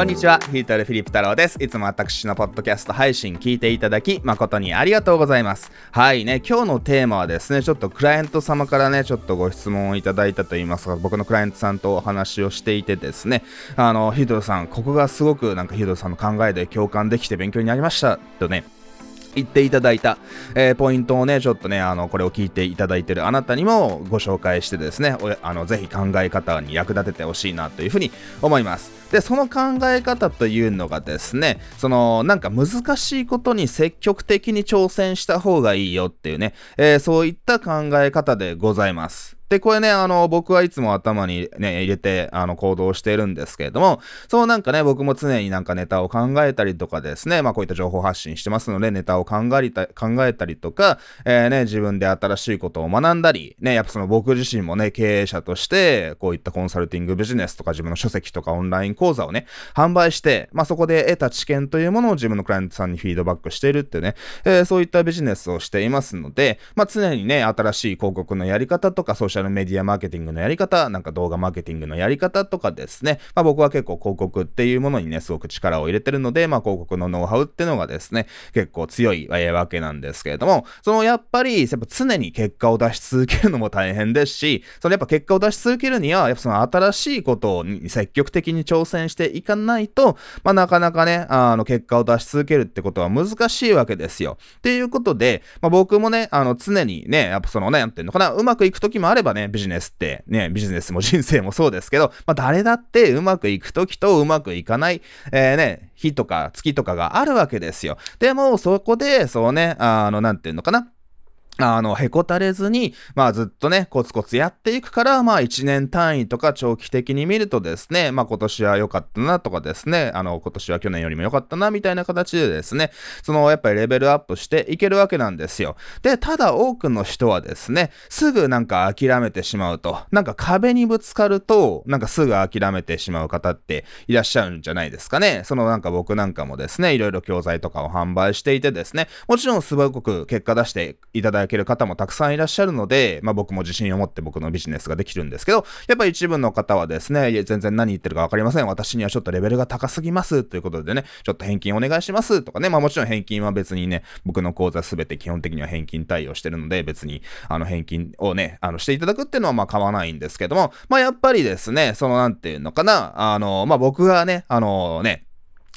こんにちは、ヒートルフィリップ太郎です。いつも私のポッドキャスト配信聞いていただき、誠にありがとうございます。はいね、今日のテーマはですね、ちょっとクライアント様からね、ちょっとご質問をいただいたと言いますか、僕のクライアントさんとお話をしていてですね、あの、ヒートルさん、ここがすごくなんかヒートルさんの考えで共感できて勉強になりました、とね、言っていただいた、えー、ポイントをね、ちょっとね、あの、これを聞いていただいてるあなたにもご紹介してですね、あの、ぜひ考え方に役立ててほしいなというふうに思います。で、その考え方というのがですね、その、なんか難しいことに積極的に挑戦した方がいいよっていうね、えー、そういった考え方でございます。で、これね、あの、僕はいつも頭にね、入れて、あの、行動してるんですけれども、そうなんかね、僕も常になんかネタを考えたりとかですね、まあこういった情報発信してますので、ネタを考えた考えたりとか、えー、ね、自分で新しいことを学んだり、ね、やっぱその僕自身もね、経営者として、こういったコンサルティングビジネスとか自分の書籍とかオンライン講座をね、販売して、まあそこで得た知見というものを自分のクライアントさんにフィードバックしているってね、えー、そういったビジネスをしていますので、まあ常にね、新しい広告のやり方とかソーシャルメディアマーケティングのやり方、なんか動画マーケティングのやり方とかですね、まあ僕は結構広告っていうものにね、すごく力を入れてるので、まあ広告のノウハウっていうのがですね、結構強いわけなんですけれども、そのやっぱり、やっぱ常に結果を出し続けるのも大変ですし、そのやっぱ結果を出し続けるには、やっぱその新しいことに積極的に挑戦していかないと、まあなかなかね、あの結果を出し続けるってことは難しいわけですよ。っていうことで、まあ僕もね、あの常にね、やっぱそのね、なんていうのかな、うまくいく時もあればね、ビジネスって、ね、ビジネスも人生もそうですけど、まあ、誰だってうまくいく時とうまくいかない、えー、ね、日とか月とかがあるわけですよ。でも、そこで、そうね、あの、なんていうのかな。あの、へこたれずに、まあずっとね、コツコツやっていくから、まあ1年単位とか長期的に見るとですね、まあ今年は良かったなとかですね、あの、今年は去年よりも良かったなみたいな形でですね、そのやっぱりレベルアップしていけるわけなんですよ。で、ただ多くの人はですね、すぐなんか諦めてしまうと、なんか壁にぶつかると、なんかすぐ諦めてしまう方っていらっしゃるんじゃないですかね。そのなんか僕なんかもですね、いろいろ教材とかを販売していてですね、もちろんすごく結果出していただける方もたくさんいらっしゃるので、まあ僕も自信を持って僕のビジネスができるんですけど、やっぱり一部の方はですね、いや全然何言ってるかわかりません。私にはちょっとレベルが高すぎます。ということでね、ちょっと返金お願いしますとかね、まあもちろん返金は別にね、僕の口座すべて基本的には返金対応してるので、別にあの返金をね、あのしていただくっていうのはまあ買わないんですけども、まあやっぱりですね、そのなんていうのかな、あの、まあ僕がね、あのね、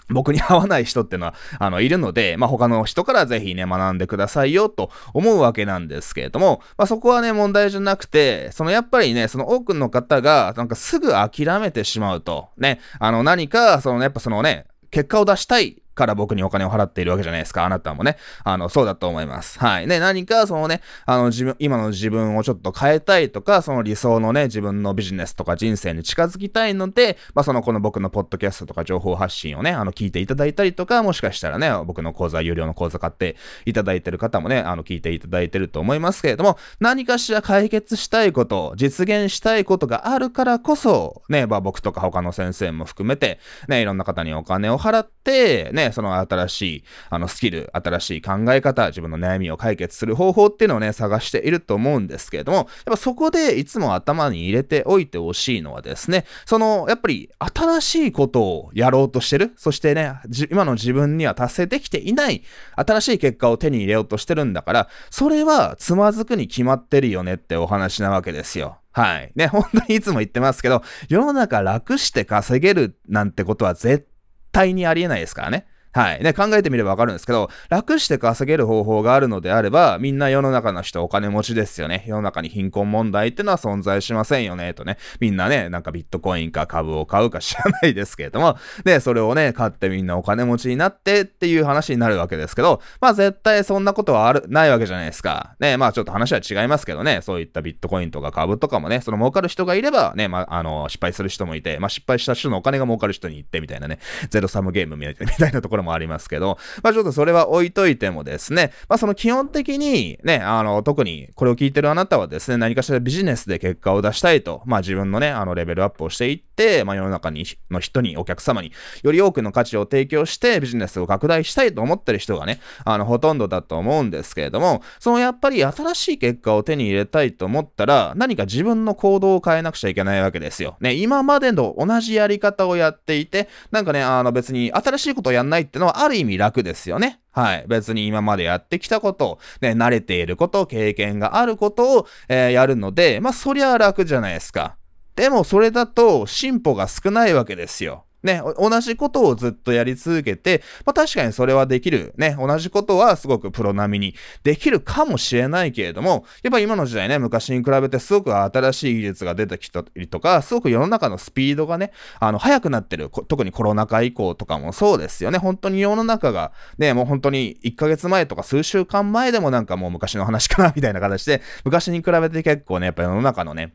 僕に合わない人ってのは、あの、いるので、まあ、他の人からぜひね、学んでくださいよ、と思うわけなんですけれども、まあ、そこはね、問題じゃなくて、そのやっぱりね、その多くの方が、なんかすぐ諦めてしまうと、ね、あの、何か、その、ねやっぱそのね、結果を出したいから僕にお金を払っているわけじゃないですか。あなたもね。あの、そうだと思います。はい。ね、何かそのね、あの、自分、今の自分をちょっと変えたいとか、その理想のね、自分のビジネスとか人生に近づきたいので、まあ、そのこの僕のポッドキャストとか情報発信をね、あの、聞いていただいたりとか、もしかしたらね、僕の講座、有料の講座買っていただいてる方もね、あの、聞いていただいてると思いますけれども、何かしら解決したいこと、実現したいことがあるからこそ、ね、まあ、僕とか他の先生も含めて、ね、いろんな方にお金を払って、ね、ねその新しいい、あの、スキル、新しい考え方、自分の悩みを解決する方法っていうのをね、探していると思うんですけれども、やっぱそこでいつも頭に入れておいてほしいのはですね、その、やっぱり新しいことをやろうとしてる、そしてね、今の自分には達成できていない、新しい結果を手に入れようとしてるんだから、それはつまずくに決まってるよねってお話なわけですよ。はい。ね、本当にいつも言ってますけど、世の中楽して稼げるなんてことは絶対にありえないですからね。はい。ね、考えてみればわかるんですけど、楽して稼げる方法があるのであれば、みんな世の中の人お金持ちですよね。世の中に貧困問題ってのは存在しませんよね、とね。みんなね、なんかビットコインか株を買うか知らないですけれども、で、それをね、買ってみんなお金持ちになってっていう話になるわけですけど、まあ絶対そんなことはある、ないわけじゃないですか。ね、まあちょっと話は違いますけどね、そういったビットコインとか株とかもね、その儲かる人がいれば、ね、まああの、失敗する人もいて、まあ失敗した人のお金が儲かる人に行ってみたいなね、ゼロサムゲームみたいなところもありますけど、まあちょっとそれは置いといてもですね、まあその基本的にね、あの、特にこれを聞いてるあなたはですね、何かしらビジネスで結果を出したいと、まあ自分のね、あのレベルアップをしていって、まあ世の中に、の人に、お客様に、より多くの価値を提供してビジネスを拡大したいと思ってる人がね、あの、ほとんどだと思うんですけれども、そのやっぱり新しい結果を手に入れたいと思ったら、何か自分の行動を変えなくちゃいけないわけですよ。ね、今までの同じやり方をやっていて、なんかね、あの別に新しいことをやんないっってのはある意味楽ですよね。はい。別に今までやってきたこと、ね、慣れていること、経験があることを、えー、やるので、まあそりゃ楽じゃないですか。でもそれだと進歩が少ないわけですよ。ね、同じことをずっとやり続けて、まあ確かにそれはできる。ね、同じことはすごくプロ並みにできるかもしれないけれども、やっぱ今の時代ね、昔に比べてすごく新しい技術が出てきたりとか、すごく世の中のスピードがね、あの、速くなってる。特にコロナ禍以降とかもそうですよね。本当に世の中が、ね、もう本当に1ヶ月前とか数週間前でもなんかもう昔の話かなみたいな形で、昔に比べて結構ね、やっぱ世の中のね、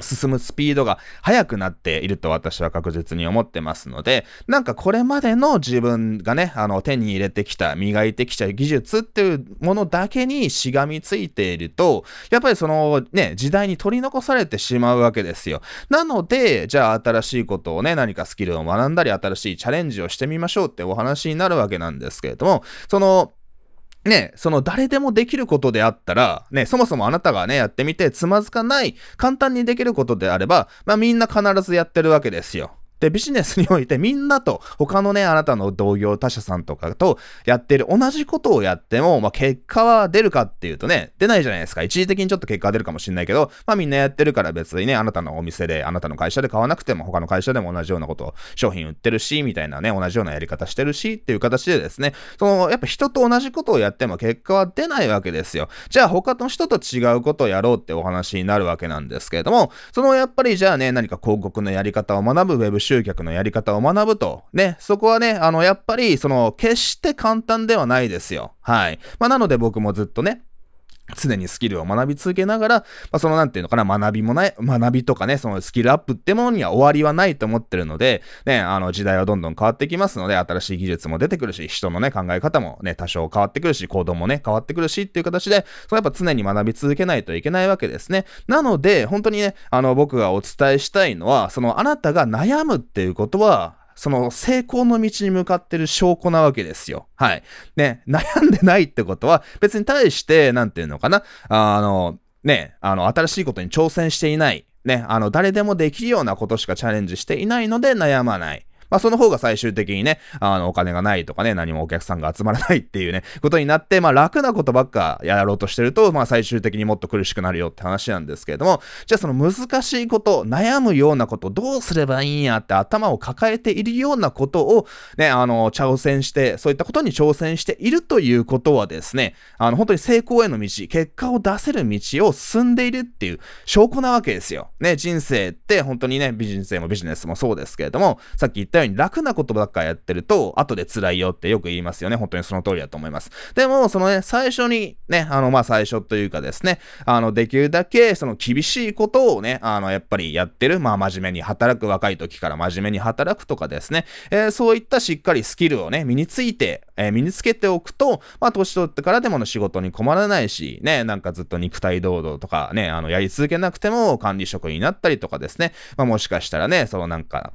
進むスピードが速くなっていると私は確実に思ってますので、なんかこれまでの自分がね、あの手に入れてきた、磨いてきた技術っていうものだけにしがみついていると、やっぱりそのね、時代に取り残されてしまうわけですよ。なので、じゃあ新しいことをね、何かスキルを学んだり、新しいチャレンジをしてみましょうってお話になるわけなんですけれども、その、ね、その誰でもできることであったら、ね、そもそもあなたがね、やってみてつまずかない、簡単にできることであれば、まあみんな必ずやってるわけですよ。で、ビジネスにおいてみんなと、他のね、あなたの同業他社さんとかとやってる同じことをやっても、まあ、結果は出るかっていうとね、出ないじゃないですか。一時的にちょっと結果は出るかもしれないけど、まあみんなやってるから別にね、あなたのお店で、あなたの会社で買わなくても、他の会社でも同じようなことを商品売ってるし、みたいなね、同じようなやり方してるし、っていう形でですね、その、やっぱ人と同じことをやっても結果は出ないわけですよ。じゃあ他の人と違うことをやろうってお話になるわけなんですけれども、そのやっぱりじゃあね、何か広告のやり方を学ぶウェブ集客のやり方を学ぶと。ね、そこはね、あの、やっぱり、その、決して簡単ではないですよ。はい。まあ、なので僕もずっとね、常にスキルを学び続けながら、まあ、そのなんていうのかな、学びもない、学びとかね、そのスキルアップってものには終わりはないと思ってるので、ね、あの時代はどんどん変わってきますので、新しい技術も出てくるし、人のね、考え方もね、多少変わってくるし、行動もね、変わってくるしっていう形で、そのやっぱ常に学び続けないといけないわけですね。なので、本当にね、あの僕がお伝えしたいのは、そのあなたが悩むっていうことは、その成功の道に向かってる証拠なわけですよ。はい。ね、悩んでないってことは、別に対して、なんていうのかな、あの、ね、あの、新しいことに挑戦していない。ね、あの、誰でもできるようなことしかチャレンジしていないので悩まない。まあ、その方が最終的にね、あの、お金がないとかね、何もお客さんが集まらないっていうね、ことになって、まあ、楽なことばっかやろうとしてると、まあ、最終的にもっと苦しくなるよって話なんですけれども、じゃあその難しいこと、悩むようなこと、どうすればいいんやって頭を抱えているようなことを、ね、あの、挑戦して、そういったことに挑戦しているということはですね、あの、本当に成功への道、結果を出せる道を進んでいるっていう証拠なわけですよ。ね、人生って本当にね、ビジネスもビジネスもそうですけれども、さっき言ったように楽なことばっかやってると、後で辛いよってよく言いますよね。本当にその通りだと思います。でも、そのね、最初にね、あの、まあ、最初というかですね、あの、できるだけ、その厳しいことをね、あの、やっぱりやってる、まあ、真面目に働く、若い時から真面目に働くとかですね、えー、そういったしっかりスキルをね、身について、えー、身につけておくと、まあ、年取ってからでもの仕事に困らないし、ね、なんかずっと肉体労働とかね、あの、やり続けなくても管理職になったりとかですね、まあ、もしかしたらね、そのなんか、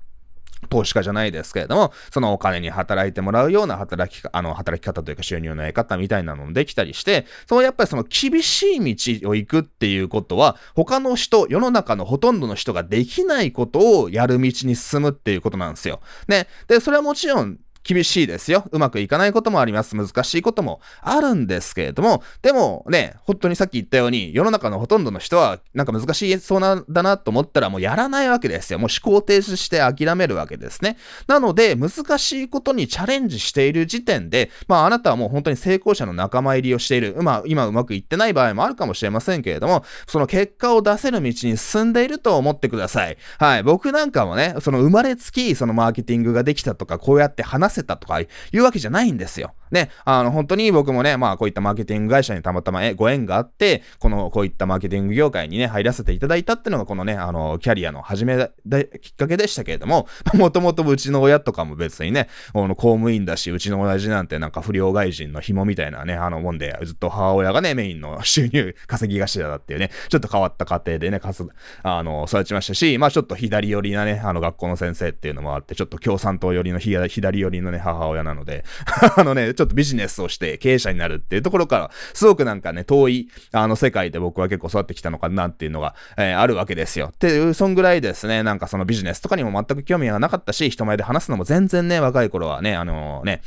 投資家じゃないですけれども、そのお金に働いてもらうような働き、あの、働き方というか収入の得方みたいなのもできたりして、そのやっぱりその厳しい道を行くっていうことは、他の人、世の中のほとんどの人ができないことをやる道に進むっていうことなんですよ。ね。で、それはもちろん、厳しいですよ。うまくいかないこともあります。難しいこともあるんですけれども、でもね、本当にさっき言ったように、世の中のほとんどの人は、なんか難しいそうなんだなと思ったらもうやらないわけですよ。もう思考停止して諦めるわけですね。なので、難しいことにチャレンジしている時点で、まああなたはもう本当に成功者の仲間入りをしている。まあ今うまくいってない場合もあるかもしれませんけれども、その結果を出せる道に進んでいると思ってください。はい。僕なんかもね、その生まれつき、そのマーケティングができたとか、こうやって話せたとかいうわけじゃないんですよ。ね、あの、本当に僕もね、まあ、こういったマーケティング会社にたまたまご縁があって、この、こういったマーケティング業界にね、入らせていただいたっていうのが、このね、あの、キャリアの始めで、きっかけでしたけれども、もともとうちの親とかも別にね、この公務員だし、うちの親父なんてなんか不良外人の紐みたいなね、あのもんで、ずっと母親がね、メインの収入稼ぎ頭だっていうね、ちょっと変わった家庭でね、かす、あの、育ちましたし、まあちょっと左寄りなね、あの学校の先生っていうのもあって、ちょっと共産党寄りの左寄りのね、母親なので、あのね、ちょっとビジネスをして経営者になるっていうところから、すごくなんかね、遠い、あの、世界で僕は結構育ってきたのかなっていうのが、えー、あるわけですよ。っていう、そんぐらいですね、なんかそのビジネスとかにも全く興味がなかったし、人前で話すのも全然ね、若い頃はね、あのー、ね、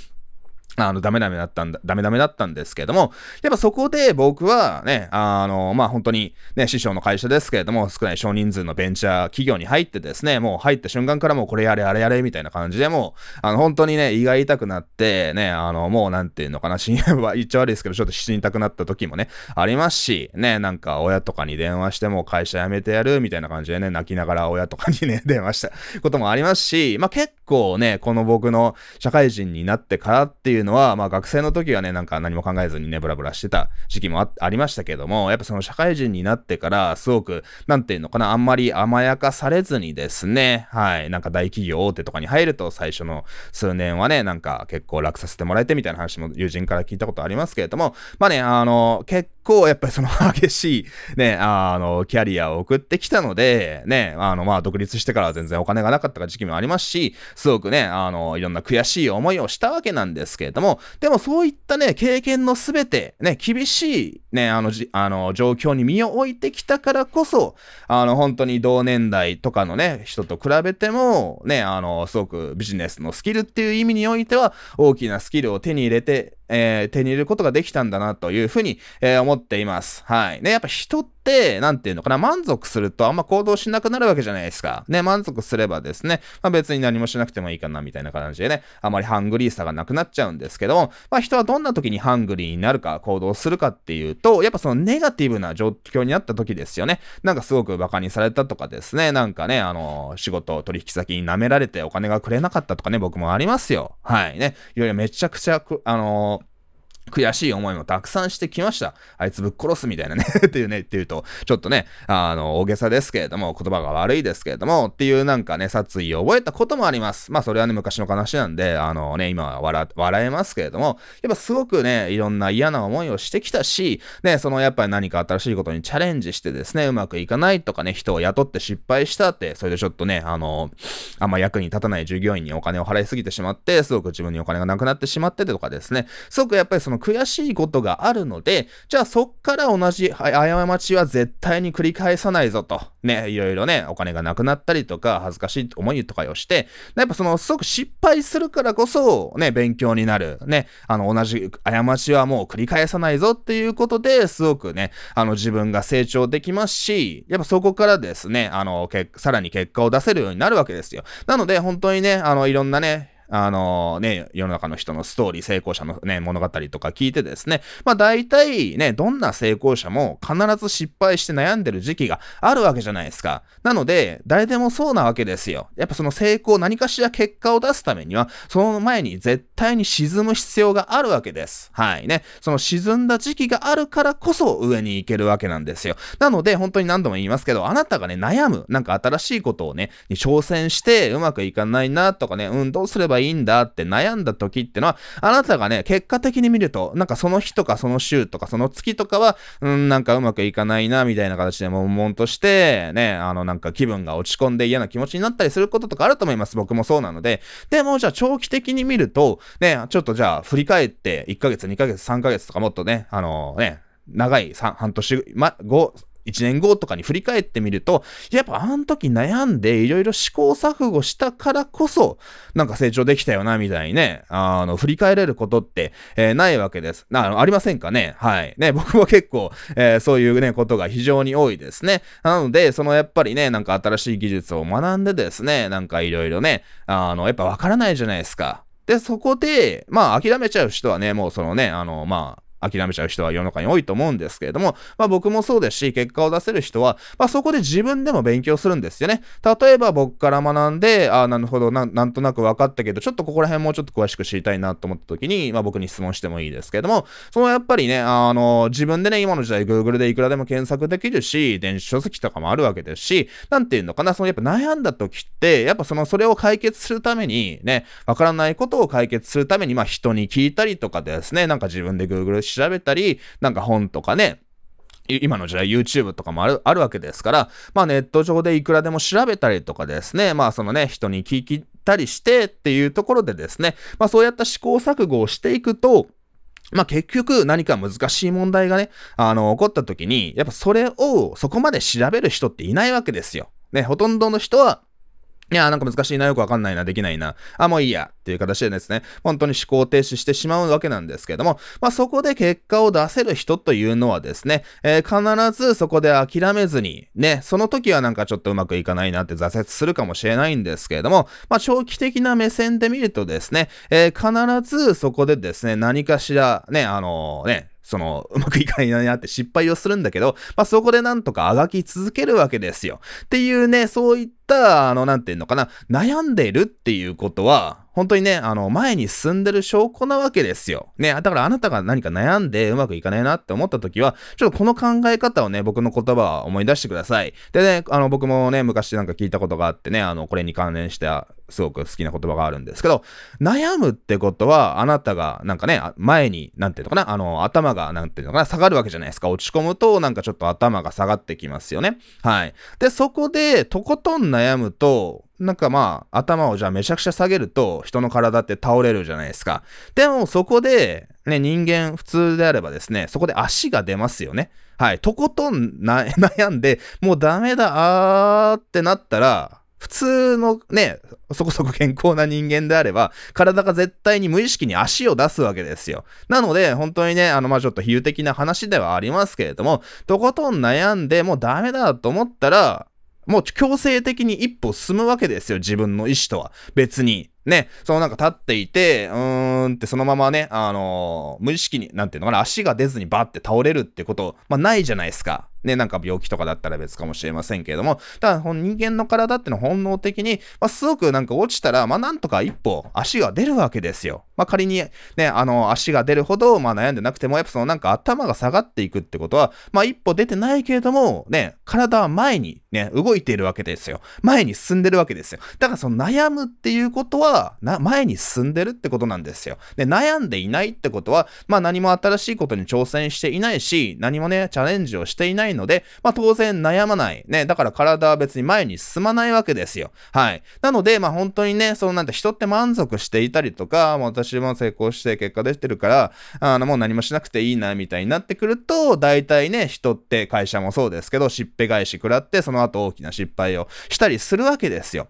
あの、ダメダメだったんだ、ダメダメだったんですけれども、やっぱそこで僕はね、あの、まあ、本当にね、師匠の会社ですけれども、少ない少人数のベンチャー企業に入ってですね、もう入った瞬間からもうこれやれあれやれみたいな感じでもう、あの、本当にね、胃が痛くなって、ね、あの、もうなんていうのかな、深夜は言っちゃ悪いですけど、ちょっと死にたくなった時もね、ありますし、ね、なんか親とかに電話しても会社辞めてやるみたいな感じでね、泣きながら親とかにね、電話したこともありますし、まあ、結構ね、この僕の社会人になってからっていうのは、まあ、学生の時はね、なんか何も考えずにね、ブラブラしてた時期もあありましたけども、やっぱその社会人になってから、すごく、なんていうのかな、あんまり甘やかされずにですね、はい、なんか大企業大手とかに入ると最初の数年はね、なんか結構楽させてもらえてみたいな話も友人から聞いたことありますけれども、まあね、あの、結構やっぱりその激しい ね、あの、キャリアを送ってきたので、ね、あの、まあ独立してから全然お金がなかった時期もありますし、すごくね、あの、いろんな悔しい思いをしたわけなんですけれども、でもそういったね、経験のすべて、ね、厳しいね、あの、じ、あの、状況に身を置いてきたからこそ、あの、本当に同年代とかのね、人と比べても、ね、あの、すごくビジネスのスキルっていう意味においては、大きなスキルを手に入れて、えー、手に入れることができたんだなというふうに、えー、思っています。はい。ね、やっぱ人って、なんていうのかな、満足するとあんま行動しなくなるわけじゃないですか。ね、満足すればですね、まあ別に何もしなくてもいいかな、みたいな感じでね、あまりハングリーさがなくなっちゃうんですけども、まあ人はどんな時にハングリーになるか、行動するかっていうと、やっぱそのネガティブな状況になった時ですよね。なんかすごく馬鹿にされたとかですね、なんかね、あの、仕事、取引先に舐められてお金がくれなかったとかね、僕もありますよ。はいね。いろいろめちゃくちゃ、あのー悔しい思いもたくさんしてきました。あいつぶっ殺すみたいなね っていうね、っていうと、ちょっとね、あの、大げさですけれども、言葉が悪いですけれども、っていうなんかね、殺意を覚えたこともあります。まあ、それはね、昔の話なんで、あのね、今は笑、笑えますけれども、やっぱすごくね、いろんな嫌な思いをしてきたし、ね、そのやっぱり何か新しいことにチャレンジしてですね、うまくいかないとかね、人を雇って失敗したって、それでちょっとね、あの、あんま役に立たない従業員にお金を払いすぎてしまって、すごく自分にお金がなくなってしまっててとかですね、すごくやっぱりその悔しいことがあるので、じゃあそっから同じ過ちは絶対に繰り返さないぞと。ね、いろいろね、お金がなくなったりとか、恥ずかしい思いとかをして、やっぱその、すごく失敗するからこそ、ね、勉強になる。ね、あの、同じ過ちはもう繰り返さないぞっていうことで、すごくね、あの、自分が成長できますし、やっぱそこからですね、あの、さらに結果を出せるようになるわけですよ。なので、本当にね、あの、いろんなね、あのね、世の中の人のストーリー、成功者のね、物語とか聞いてですね、まあ大体ね、どんな成功者も必ず失敗して悩んでる時期があるわけじゃないですか。なので、誰でもそうなわけですよ。やっぱその成功、何かしら結果を出すためには、その前に絶対に沈む必要があるわけです。はいね。その沈んだ時期があるからこそ上に行けるわけなんですよ。なので、本当に何度も言いますけど、あなたがね、悩む、なんか新しいことをね、に挑戦してうまくいかないなとかね、うん、どうすればばいいんだって悩んだ時ってのは、あなたがね、結果的に見ると、なんかその日とかその週とかその月とかは、うん、なんかうまくいかないな、みたいな形で悶々として、ね、あのなんか気分が落ち込んで嫌な気持ちになったりすることとかあると思います。僕もそうなので。でも、じゃあ長期的に見ると、ね、ちょっとじゃあ振り返って、1ヶ月、2ヶ月、3ヶ月とかもっとね、あのね、長い半年、ま、5、1年後とかに振り返ってみると、やっぱあの時悩んでいろいろ試行錯誤したからこそ、なんか成長できたよな、みたいにね、あの、振り返れることって、えー、ないわけです。な、ありませんかね？はい。ね、僕も結構、えー、そういうね、ことが非常に多いですね。なので、そのやっぱりね、なんか新しい技術を学んでですね、なんかいろいろね、あの、やっぱわからないじゃないですか。で、そこで、まあ諦めちゃう人はね、もうそのね、あの、まあ、諦めちゃう人は世の中に多いと思うんですけれども、まあ僕もそうですし、結果を出せる人は、まあそこで自分でも勉強するんですよね。例えば僕から学んで、ああ、なるほどな、なんとなく分かったけど、ちょっとここら辺もうちょっと詳しく知りたいなと思った時に、まあ僕に質問してもいいですけれども、そのやっぱりね、あの、自分でね、今の時代 Google でいくらでも検索できるし、電子書籍とかもあるわけですし、なんていうのかな、そのやっぱ悩んだ時って、やっぱその、それを解決するために、ね、わからないことを解決するために、まあ人に聞いたりとかですね、なんか自分で Google して調べたり、なんか本とかね、今の時代 YouTube とかもある、あるわけですから、まあネット上でいくらでも調べたりとかですね、まあそのね、人に聞いたりしてっていうところでですね、まあそうやった試行錯誤をしていくと、まあ、結局何か難しい問題がね、あの、起こった時に、やっぱそれをそこまで調べる人っていないわけですよ。ね、ほとんどの人は、いや、なんか難しいな、よくわかんないな、できないな、あ、もういいや、っていう形でですね、本当に思考停止してしまうわけなんですけども、まあそこで結果を出せる人というのはですね、えー、必ずそこで諦めずに、ね、その時はなんかちょっとうまくいかないなって挫折するかもしれないんですけれども、まあ長期的な目線で見るとですね、えー、必ずそこでですね、何かしら、ね、あのー、ね、その、うまくいかないなって失敗をするんだけど、まあ、そこでなんとかあがき続けるわけですよ。っていうね、そういった、あの、なんていうのかな、悩んでるっていうことは、本当にね、あの、前に進んでる証拠なわけですよ。ね、だからあなたが何か悩んでうまくいかないなって思った時は、ちょっとこの考え方をね、僕の言葉は思い出してください。でね、あの、僕もね、昔なんか聞いたことがあってね、あの、これに関連してすごく好きな言葉があるんですけど、悩むってことは、あなたがなんかね、前に、なんていうのかな、あの、頭が、なんていうのかな、下がるわけじゃないですか。落ち込むと、なんかちょっと頭が下がってきますよね。はい。で、そこで、とことん悩むと、なんかまあ、頭をじゃあめちゃくちゃ下げると、人の体って倒れるじゃないですか。でも、そこで、ね、人間普通であればですね、そこで足が出ますよね。はい。とことん 悩んで、もうダメだ、あーってなったら、普通のね、そこそこ健康な人間であれば、体が絶対に無意識に足を出すわけですよ。なので、本当にね、あの、まあ、ちょっと比喩的な話ではありますけれども、とことん悩んで、もうダメだと思ったら、もう強制的に一歩進むわけですよ、自分の意思とは。別に。ね、そのなんか立っていて、うーんってそのままね、あのー、無意識に、なんていうのかな、足が出ずにバッて倒れるってこと、まあないじゃないですか。ね、なんか病気とかだったら別かもしれませんけれども、ただ、人間の体ってのは本能的に、まあ、すごくなんか落ちたら、まあ、なんとか一歩足が出るわけですよ。まあ、仮にね、あの、足が出るほど、まあ、悩んでなくても、やっぱそのなんか頭が下がっていくってことは、まあ、一歩出てないけれども、ね、体は前にね、動いているわけですよ。前に進んでるわけですよ。だからその悩むっていうことは、な、前に進んでるってことなんですよ。で、悩んでいないってことは、まあ、何も新しいことに挑戦していないし、何もね、チャレンジをしていないので、まあ当然悩まない。ね。だから体は別に前に進まないわけですよ。はい。なので、まあ本当にね、そのなんて人って満足していたりとか、もう私も成功して結果出てるから、あのもう何もしなくていいな、みたいになってくると、大体ね、人って会社もそうですけど、しっぺ返し食らって、その後大きな失敗をしたりするわけですよ。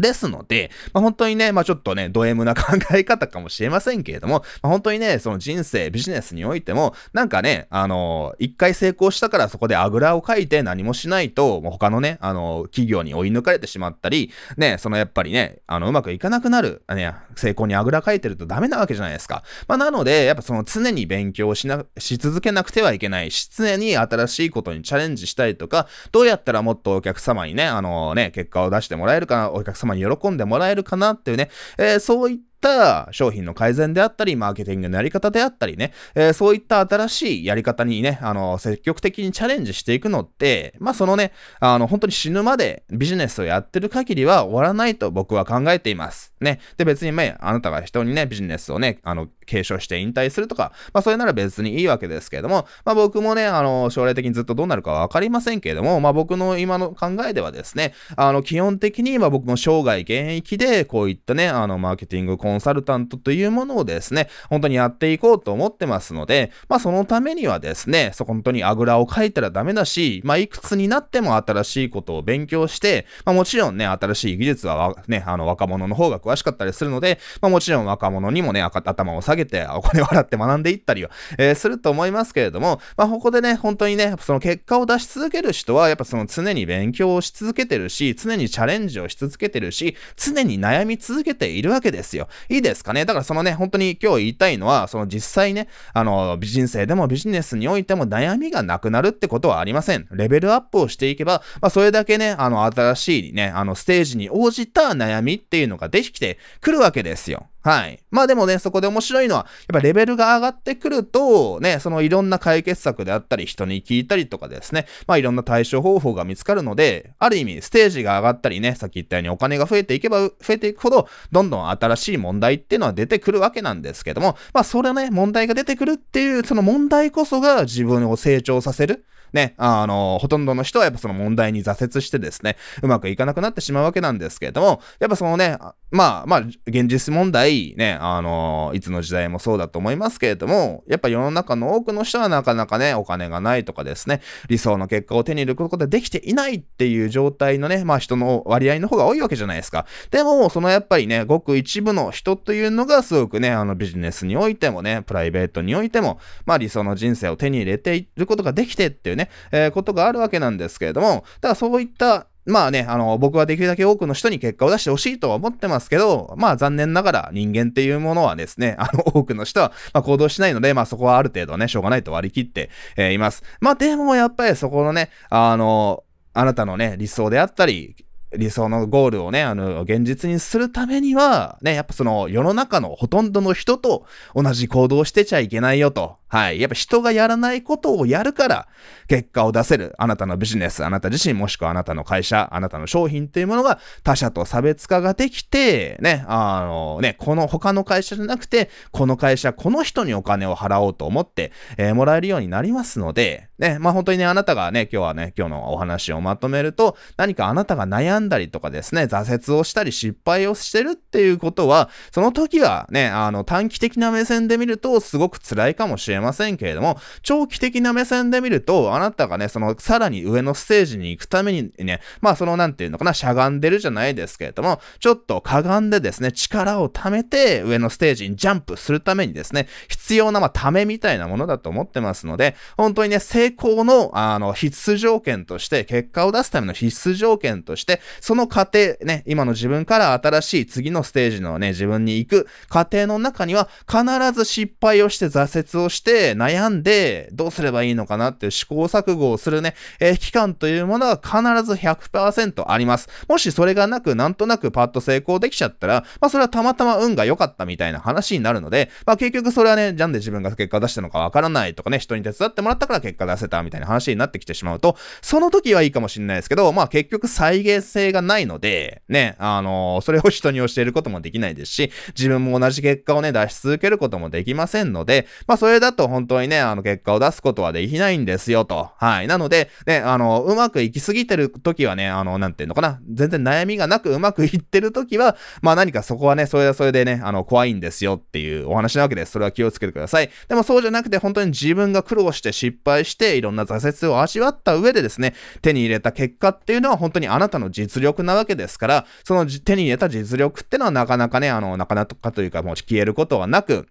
ですので、まあ、本当にね、まあ、ちょっとね、ド M な考え方かもしれませんけれども、まあ、本当にね、その人生、ビジネスにおいても、なんかね、あのー、一回成功したからそこであぐらをかいて何もしないと、もう他のね、あのー、企業に追い抜かれてしまったり、ね、そのやっぱりね、あの、うまくいかなくなる、ね、成功にあぐらかいてるとダメなわけじゃないですか。まあ、なので、やっぱその常に勉強しな、し続けなくてはいけないし、常に新しいことにチャレンジしたりとか、どうやったらもっとお客様にね、あのー、ね、結果を出してもらえるかな、お客様に喜んでもらえるかなっていうね、えー、そういったった商品の改善であったり、マーケティングのやり方であったりね、えー、そういった新しいやり方にね、あの、積極的にチャレンジしていくのって、まあそのね、あの、本当に死ぬまでビジネスをやってる限りは終わらないと僕は考えています。ね。で、別にね、あなたが人にね、ビジネスをね、あの、継承して引退するとか、まあそれなら別にいいわけですけれども、まあ僕もね、あの、将来的にずっとどうなるかわかりませんけれども、まあ僕の今の考えではですね、あの、基本的に、まあ僕も生涯現役で、こういったね、あの、マーケティングコンサルタントというものをですね、本当にやっていこうと思ってますので、まあそのためにはですね、そこ本当にあぐらをかいたらダメだし、まあいくつになっても新しいことを勉強して、まあもちろんね、新しい技術はね、あの若者の方が詳しかったりするので、まあもちろん若者にもね、頭を下げてお金を払って学んでいったりは、えー、すると思いますけれども、まあここでね、本当にね、その結果を出し続ける人は、やっぱその常に勉強をし続けてるし、常にチャレンジをし続けてるし、常に悩み続けているわけですよ。いいですかねだからそのね、本当に今日言いたいのは、その実際ね、あの、ビ人生でもビジネスにおいても悩みがなくなるってことはありません。レベルアップをしていけば、まあ、それだけね、あの、新しいね、あの、ステージに応じた悩みっていうのができてくるわけですよ。はい。まあでもね、そこで面白いのは、やっぱレベルが上がってくると、ね、そのいろんな解決策であったり、人に聞いたりとかですね、まあいろんな対処方法が見つかるので、ある意味、ステージが上がったりね、さっき言ったようにお金が増えていけば増えていくほど、どんどん新しい問題っていうのは出てくるわけなんですけども、まあそれね、問題が出てくるっていう、その問題こそが自分を成長させる。ね、あの、ほとんどの人はやっぱその問題に挫折してですね、うまくいかなくなってしまうわけなんですけれども、やっぱそのね、まあまあ、現実問題、ね、あの、いつの時代もそうだと思いますけれども、やっぱ世の中の多くの人はなかなかね、お金がないとかですね、理想の結果を手に入れることができていないっていう状態のね、まあ人の割合の方が多いわけじゃないですか。でも、そのやっぱりね、ごく一部の人というのがすごくね、あのビジネスにおいてもね、プライベートにおいても、まあ理想の人生を手に入れていることができてっていうね、えー、ことがあるわけなんですけれども、ただそういったまあね、あの、僕はできるだけ多くの人に結果を出してほしいとは思ってますけど、まあ残念ながら人間っていうものはですね、あの、多くの人は、まあ、行動しないので、まあそこはある程度ね、しょうがないと割り切って、えー、います。まあでもやっぱりそこのね、あの、あなたのね、理想であったり、理想のゴールをね、あの、現実にするためには、ね、やっぱその世の中のほとんどの人と同じ行動をしてちゃいけないよと。はい。やっぱ人がやらないことをやるから、結果を出せる。あなたのビジネス、あなた自身、もしくはあなたの会社、あなたの商品っていうものが他者と差別化ができて、ね、あのね、この他の会社じゃなくて、この会社、この人にお金を払おうと思って、えー、もらえるようになりますので、ね、まあ本当にね、あなたがね、今日はね、今日のお話をまとめると、何かあなたが悩んだりとかですね、挫折をしたり失敗をしてるっていうことは、その時はね、あの短期的な目線で見るとすごく辛いかもしれませんけれども、長期的な目線で見ると、あなたがね、そのさらに上のステージに行くためにね、まあそのなんていうのかな、しゃがんでるじゃないですけれども、ちょっとかがんでですね、力を貯めて上のステージにジャンプするためにですね、必要なまあためみたいなものだと思ってますので、本当にね、成功のあの必須条件として、結果を出すための必須条件として、その過程、ね、今の自分から新しい次のステージのね、自分に行く過程の中には、必ず失敗をして挫折をして悩んで、どうすればいいのかなって試行錯誤をするね、えー、期間というものは必ず100%あります。もしそれがなく、なんとなくパッと成功できちゃったら、まあそれはたまたま運が良かったみたいな話になるので、まあ結局それはね、なんで自分が結果出したのかわからないとかね、人に手伝ってもらったから結果出せたみたいな話になってきてしまうと、その時はいいかもしれないですけど、まあ結局再現性性がないので、ね、あのー、それを人に教えることもできないですし、自分も同じ結果をね、出し続けることもできませんので、まあそれだと本当にね、あの結果を出すことはできないんですよと。はい。なので、ね、あの、うまくいきすぎてる時はね、あの、なんていうのかな、全然悩みがなくうまくいってる時は、まあ何かそこはね、それはそれでね、あの、怖いんですよっていうお話なわけです。それは気をつけてください。でもそうじゃなくて、本当に自分が苦労して失敗して、いろんな挫折を味わった上でですね、手に入れた結果っていうのは本当にあなたの実力なわけですから、その手に入れた実力ってのはなかなかね、あの、なかなかというかもう消えることはなく、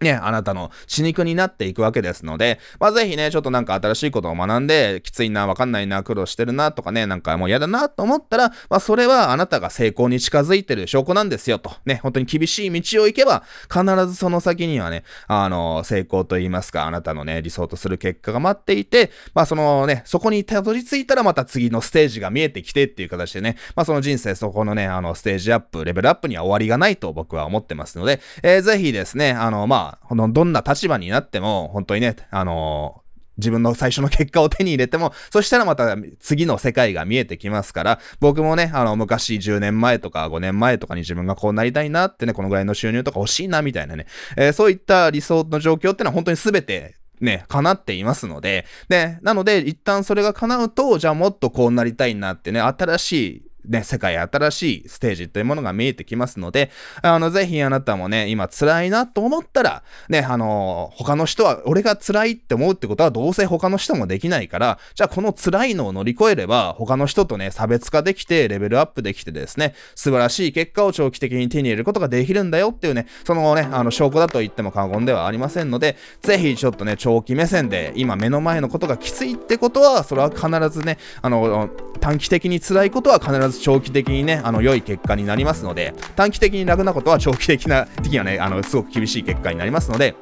ね、あなたの血肉になっていくわけですので、まあ、ぜひね、ちょっとなんか新しいことを学んで、きついな、わかんないな、苦労してるな、とかね、なんかもう嫌だな、と思ったら、まあ、それはあなたが成功に近づいてる証拠なんですよ、と。ね、本当に厳しい道を行けば、必ずその先にはね、あの、成功と言いますか、あなたのね、理想とする結果が待っていて、まあ、そのね、そこにたどり着いたらまた次のステージが見えてきてっていう形でね、まあ、その人生そこのね、あの、ステージアップ、レベルアップには終わりがないと僕は思ってますので、えー、ぜひですね、あの、まあ、このどんな立場になっても、本当にね、あのー自分の最初の結果を手に入れても、そしたらまた次の世界が見えてきますから、僕もね、あの、昔10年前とか5年前とかに自分がこうなりたいなってね、このぐらいの収入とか欲しいなみたいなね、えー、そういった理想の状況ってのは本当に全てね、叶っていますので、で、なので、一旦それが叶うと、じゃあもっとこうなりたいなってね、新しいね、世界新しいステージというものが見えてきますので、あの、ぜひあなたもね、今辛いなと思ったら、ね、あの、他の人は、俺が辛いって思うってことはどうせ他の人もできないから、じゃあこの辛いのを乗り越えれば、他の人とね、差別化できて、レベルアップできてですね、素晴らしい結果を長期的に手に入れることができるんだよっていうね、そのね、あの、証拠だと言っても過言ではありませんので、ぜひちょっとね、長期目線で、今目の前のことがきついってことは、それは必ずね、あの、短期的に辛いことは必ず長期的にね、あの、良い結果になりますので、短期的に楽なことは長期的な、的にはね、あの、すごく厳しい結果になりますので、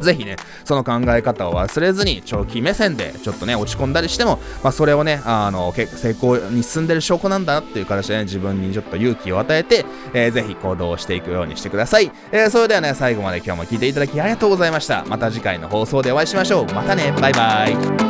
ぜひね、その考え方を忘れずに、長期目線でちょっとね、落ち込んだりしても、まあ、それをね、あの、成功に進んでる証拠なんだなっていう形でね、自分にちょっと勇気を与えて、えー、ぜひ行動していくようにしてください。えー、それではね、最後まで今日も聞いていただきありがとうございました。また次回の放送でお会いしましょう。またね、バイバイ。